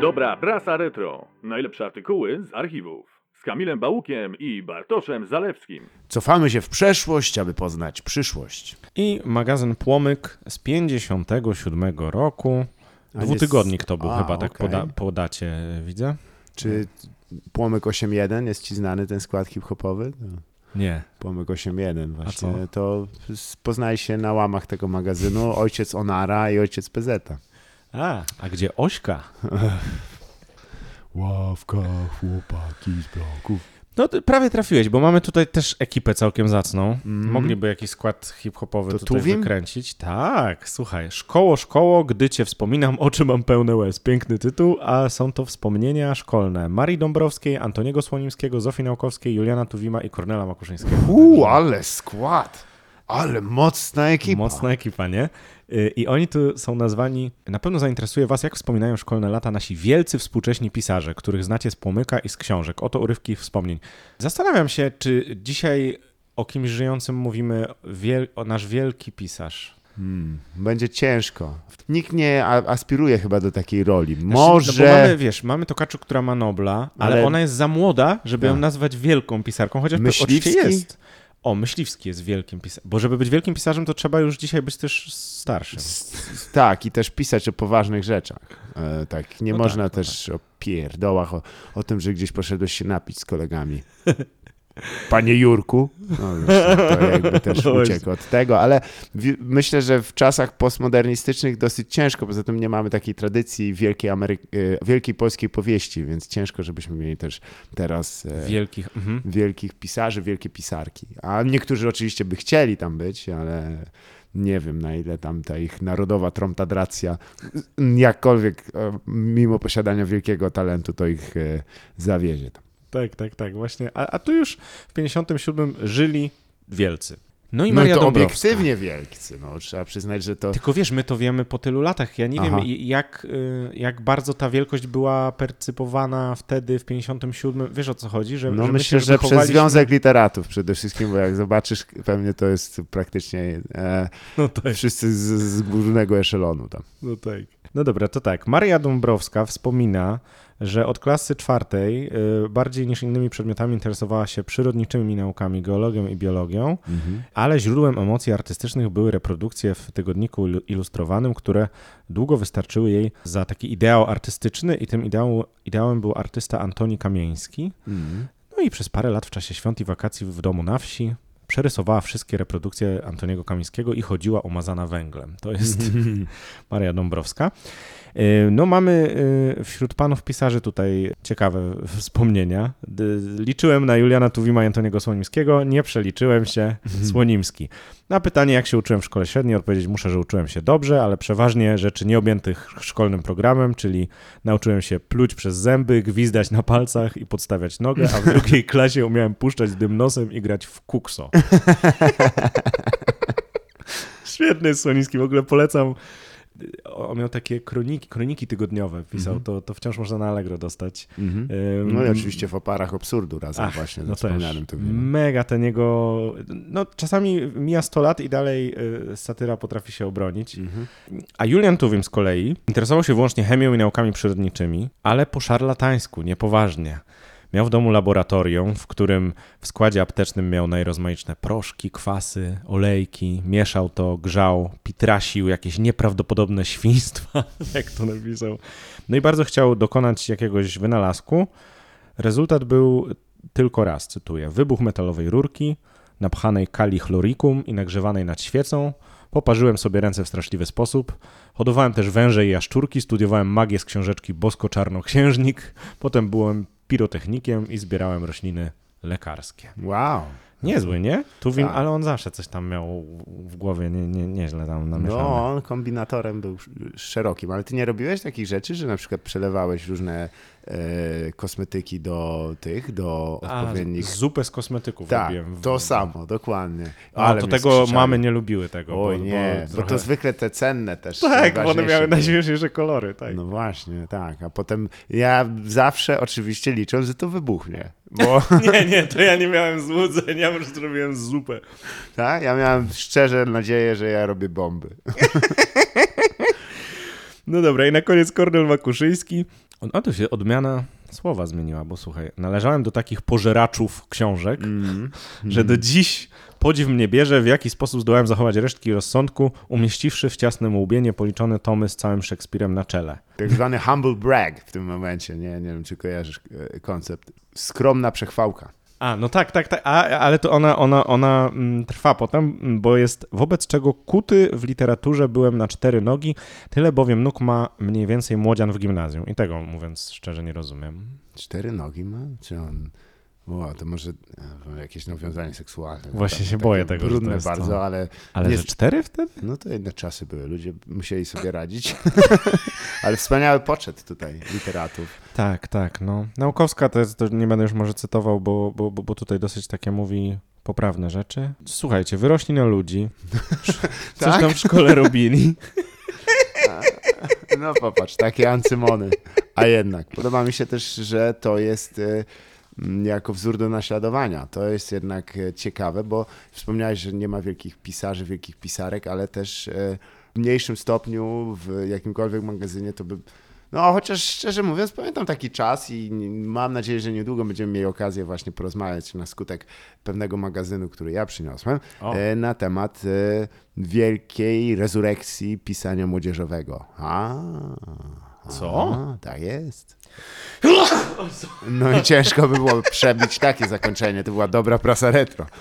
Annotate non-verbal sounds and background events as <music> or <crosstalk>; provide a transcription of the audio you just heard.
Dobra prasa retro. Najlepsze artykuły z archiwów. Z Kamilem Bałukiem i Bartoszem Zalewskim. Cofamy się w przeszłość, aby poznać przyszłość. I magazyn Płomyk z 57 roku. A Dwutygodnik jest- to był a, chyba, tak okej. poda, po dacie widzę. Czy Płomyk 8.1 jest ci znany ten skład hip-hopowy? No. Nie. Płomyk 8.1 właśnie. To poznaje się na łamach tego magazynu ojciec Onara i ojciec PZ. A, a gdzie Ośka? <laughs> Ławka, chłopaki z bloków. No prawie trafiłeś, bo mamy tutaj też ekipę całkiem zacną. Mhm. Mogliby jakiś skład hip-hopowy To tutaj Tuwim? wykręcić. Tak, słuchaj. Szkoło, szkoło, gdy cię wspominam, <laughs> oczy mam pełne łez. Piękny tytuł, a są to wspomnienia szkolne Marii Dąbrowskiej, Antoniego Słonimskiego, Zofii Naukowskiej, Juliana Tuwima i Kornela Makuszyńskiego. Uuu, ale skład! Ale mocna ekipa. Mocna ekipa, nie? Y, I oni tu są nazwani, na pewno zainteresuje was, jak wspominają szkolne lata nasi wielcy współcześni pisarze, których znacie z płomyka i z książek. Oto urywki wspomnień. Zastanawiam się, czy dzisiaj o kimś żyjącym mówimy wiel- o nasz wielki pisarz. Hmm, będzie ciężko. Nikt nie aspiruje chyba do takiej roli. Znaczy, No Może... bo mamy, wiesz, mamy Tokarczuk, która ma Nobla, ale, Ale- ona jest za młoda, żeby ją Tak. nazwać wielką pisarką, chociaż to Myśliwski? oczywiście jest. O, Myśliwski jest wielkim pisarzem. Bo żeby być wielkim pisarzem, to trzeba już dzisiaj być też starszym. S- Tak, i też pisać o poważnych rzeczach. E, tak, nie No można tak, no też o pierdołach, o, o tym, że gdzieś poszedłeś się napić z kolegami. <laughs> Panie Jurku, no, wiesz, to jakby też No uciekł od tego, ale wi- myślę, że w czasach postmodernistycznych dosyć ciężko, poza tym nie mamy takiej tradycji wielkiej, Amery- e, wielkiej polskiej powieści, więc ciężko, żebyśmy mieli też teraz e, Wielkich. Mhm. wielkich pisarzy, wielkie pisarki. A niektórzy oczywiście by chcieli tam być, ale nie wiem na ile tam ta ich narodowa tromtadracja, jakkolwiek e, mimo posiadania wielkiego talentu, to ich e, zawiezie tam. Tak, tak, tak, właśnie. A, a tu już w 57 żyli wielcy. No i No Maria to Dąbrowska. obiektywnie wielcy, no trzeba przyznać, że to... Tylko wiesz, my to wiemy po tylu latach. Ja nie Aha. wiem, i- jak, y, jak bardzo ta wielkość była percypowana wtedy w 57. Wiesz o co chodzi? Że, No że myślę, my się że przez Związek Literatów przede wszystkim, bo jak zobaczysz, pewnie to jest praktycznie e, No tak. wszyscy z, z górnego eszelonu tam. No tak. No dobra, to tak. Maria Dąbrowska wspomina, że od klasy czwartej y, bardziej niż innymi przedmiotami interesowała się przyrodniczymi naukami, geologią i biologią, ale źródłem emocji artystycznych były reprodukcje w tygodniku ilu- ilustrowanym, które długo wystarczyły jej za taki ideał artystyczny i tym ideał, ideałem był artysta Antoni Kamieński. Mhm. No i przez parę lat w czasie świąt i wakacji w domu na wsi przerysowała wszystkie reprodukcje Antoniego Kamińskiego i chodziła umazana węglem. To jest <laughs> Maria Dąbrowska. Y, No mamy y, wśród panów pisarzy tutaj ciekawe wspomnienia. Liczyłem na Juliana Tuwima i Antoniego Słonimskiego, nie przeliczyłem się. Słonimski. Na pytanie, jak się uczyłem w szkole średniej, odpowiedzieć muszę, że uczyłem się dobrze, ale przeważnie rzeczy nieobjętych szkolnym programem, czyli nauczyłem się pluć przez zęby, gwizdać na palcach i podstawiać nogę, a w drugiej klasie umiałem puszczać dym nosem i grać w kukso. <laughs> Świetny jest Słoniński, w ogóle polecam. On miał takie kroniki, kroniki tygodniowe pisał, Mhm. to, to wciąż można na Allegro dostać. Mhm. No i oczywiście w oparach absurdu razem Ach, właśnie no wspomnianym. Tuwimem. Mega ten jego. No, czasami mija 100 lat i dalej y, satyra potrafi się obronić. Mhm. A Julian Tuwim z kolei interesował się wyłącznie chemią i naukami przyrodniczymi, ale po szarlatańsku, niepoważnie. Miał w domu laboratorium, w którym w składzie aptecznym miał najrozmaitsze proszki, kwasy, olejki, mieszał to, grzał, pitrasił jakieś nieprawdopodobne świństwa, <laughs> jak to napisał. No i bardzo chciał dokonać jakiegoś wynalazku. Rezultat był tylko raz, cytuję, wybuch metalowej rurki, napchanej kali chloricum i nagrzewanej nad świecą. Poparzyłem sobie ręce w straszliwy sposób. Hodowałem też węże i jaszczurki, studiowałem magię z książeczki Bosko-Czarnoksiężnik. Potem byłem pirotechnikiem i zbierałem rośliny lekarskie. Wow. Niezły, nie? Tuwim, Tak. ale on zawsze coś tam miał w głowie, nie, nie, nieźle tam namieszane. No, on kombinatorem był sz- szerokim, ale ty nie robiłeś takich rzeczy, że na przykład przelewałeś różne e, kosmetyki do tych, do A, odpowiednich... zupę z kosmetyków tak, robiłem. to samo, dokładnie. A, Ale to tego skrzyczały. mamy nie lubiły tego. Oj bo, nie, bo, trochę- to zwykle te cenne też. Tak, bo one miały najśmieszniejsze kolory, tak. No właśnie, tak. A potem ja zawsze oczywiście liczę, że to wybuchnie. Bo <laughs> Nie, nie, to ja nie miałem złudzeń, ja po prostu robiłem zupę. tak, ja miałem szczerze nadzieję, że ja robię bomby. <laughs> No dobra, i na koniec Kornel Makuszyński. O, to się odmiana słowa zmieniła, bo słuchaj, należałem do takich pożeraczów książek, Mm. <laughs> że do dziś podziw mnie bierze, w jaki sposób zdołałem zachować resztki rozsądku, umieściwszy w ciasnym łubie policzone tomy z całym Szekspirem na czele. Tak zwany humble brag w tym momencie. Nie, nie wiem, czy kojarzysz e, koncept. Skromna przechwałka. A, no tak, tak, tak, a, ale to ona, ona, ona mm, trwa potem, mm, bo jest wobec czego kuty w literaturze byłem na cztery nogi, tyle bowiem nóg ma mniej więcej młodzian w gimnazjum. I tego, mówiąc szczerze, nie rozumiem. Cztery nogi ma? Czy on... Wow, to może e, jakieś nawiązanie seksualne. Właśnie Tam się boję tego, Brudne jest bardzo, to. ale Ale Nie- że cztery wtedy? no to inne czasy były. Ludzie musieli sobie radzić. <laughs> ale wspaniały poczet tutaj literatów. Tak, tak, no. Naukowska to, jest, to nie będę już może cytował, bo, bo, bo, tutaj dosyć takie mówi poprawne rzeczy. Słuchajcie, wyrośli na ludzi, <laughs> coś Tak? tam w szkole robili. <laughs> No popatrz, takie ancymony. A jednak, podoba mi się też, że to jest e, jako wzór do naśladowania. To jest jednak e, ciekawe, bo wspomniałeś, że nie ma wielkich pisarzy, wielkich pisarek, ale też e, w mniejszym stopniu w jakimkolwiek magazynie to by... No, chociaż szczerze mówiąc, pamiętam taki czas i mam nadzieję, że niedługo będziemy mieli okazję właśnie porozmawiać na skutek pewnego magazynu, który ja przyniosłem, O. e, na temat wielkiej rezurekcji pisania młodzieżowego. A, Co? A, tak jest. <laughs> No i ciężko by było przebić takie zakończenie. To była dobra prasa retro.